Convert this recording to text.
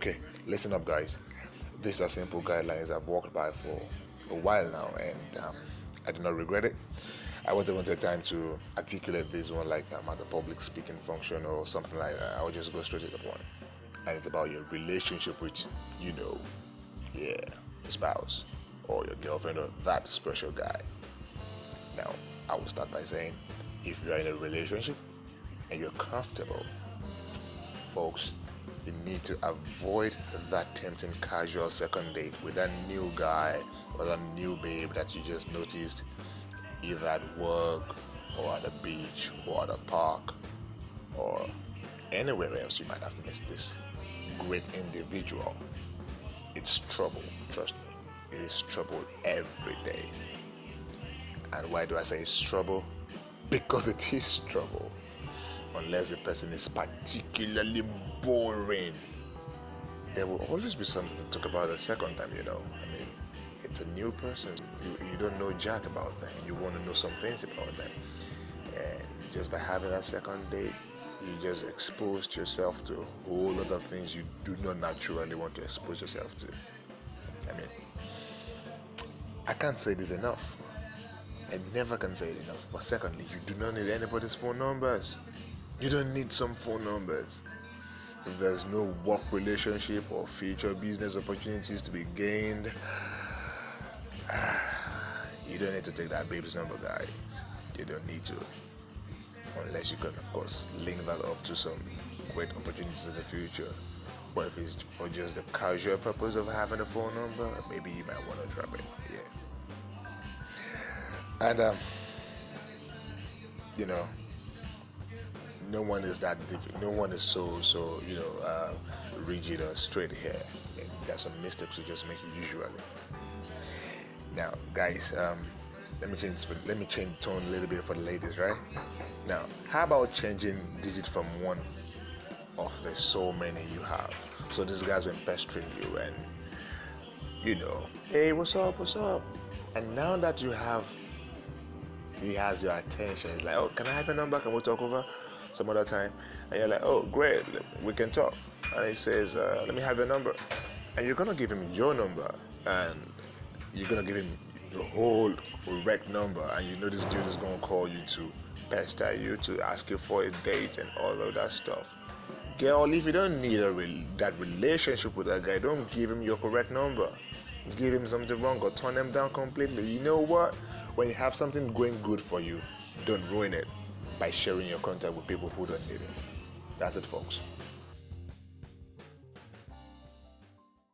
Okay, listen up, guys. These are simple guidelines I've walked by for a while now, and um, I do not regret it. I won't even take time to articulate this one like I'm at a public speaking function or something like that. I will just go straight to the point. And it's about your relationship with, you know, yeah, your spouse or your girlfriend or that special guy. Now, I will start by saying if you are in a relationship and you're comfortable, folks, you need to avoid that tempting casual second date with a new guy or a new babe that you just noticed either at work or at the beach or at a park or anywhere else you might have missed this great individual. It's trouble, trust me. It is trouble every day. And why do I say it's trouble? Because it is trouble. Unless the person is particularly boring, there will always be something to talk about the second time, you know. I mean, it's a new person. You, you don't know jack about them. You want to know some things about them. And just by having that second date, you just exposed yourself to a whole lot of things you do not naturally want to expose yourself to. I mean, I can't say this enough. I never can say it enough. But secondly, you do not need anybody's phone numbers. You don't need some phone numbers. If there's no work relationship or future business opportunities to be gained, you don't need to take that baby's number, guys. You don't need to. Unless you can, of course, link that up to some great opportunities in the future. But if it's for just the casual purpose of having a phone number, maybe you might want to drop it. Yeah. And um, you know, no one is that no one is so so you know uh, rigid or straight here. There's some mistakes we just make usually. Now, guys, um, let me change let me change tone a little bit for the ladies, right? Now, how about changing digit from one of the so many you have? So this guy's been pestering you and you know, hey, what's up, what's up? And now that you have he has your attention. He's like, oh, can I have your number? Can we talk over some other time? And you're like, oh, great, we can talk. And he says, uh, let me have your number. And you're gonna give him your number, and you're gonna give him the whole correct number, and you know this dude is gonna call you to pester you, to ask you for a date, and all of that stuff. Girl, if you don't need re- that relationship with that guy, don't give him your correct number. Give him something wrong or turn him down completely. You know what? when you have something going good for you, don't ruin it by sharing your content with people who don't need it. That's it, folks.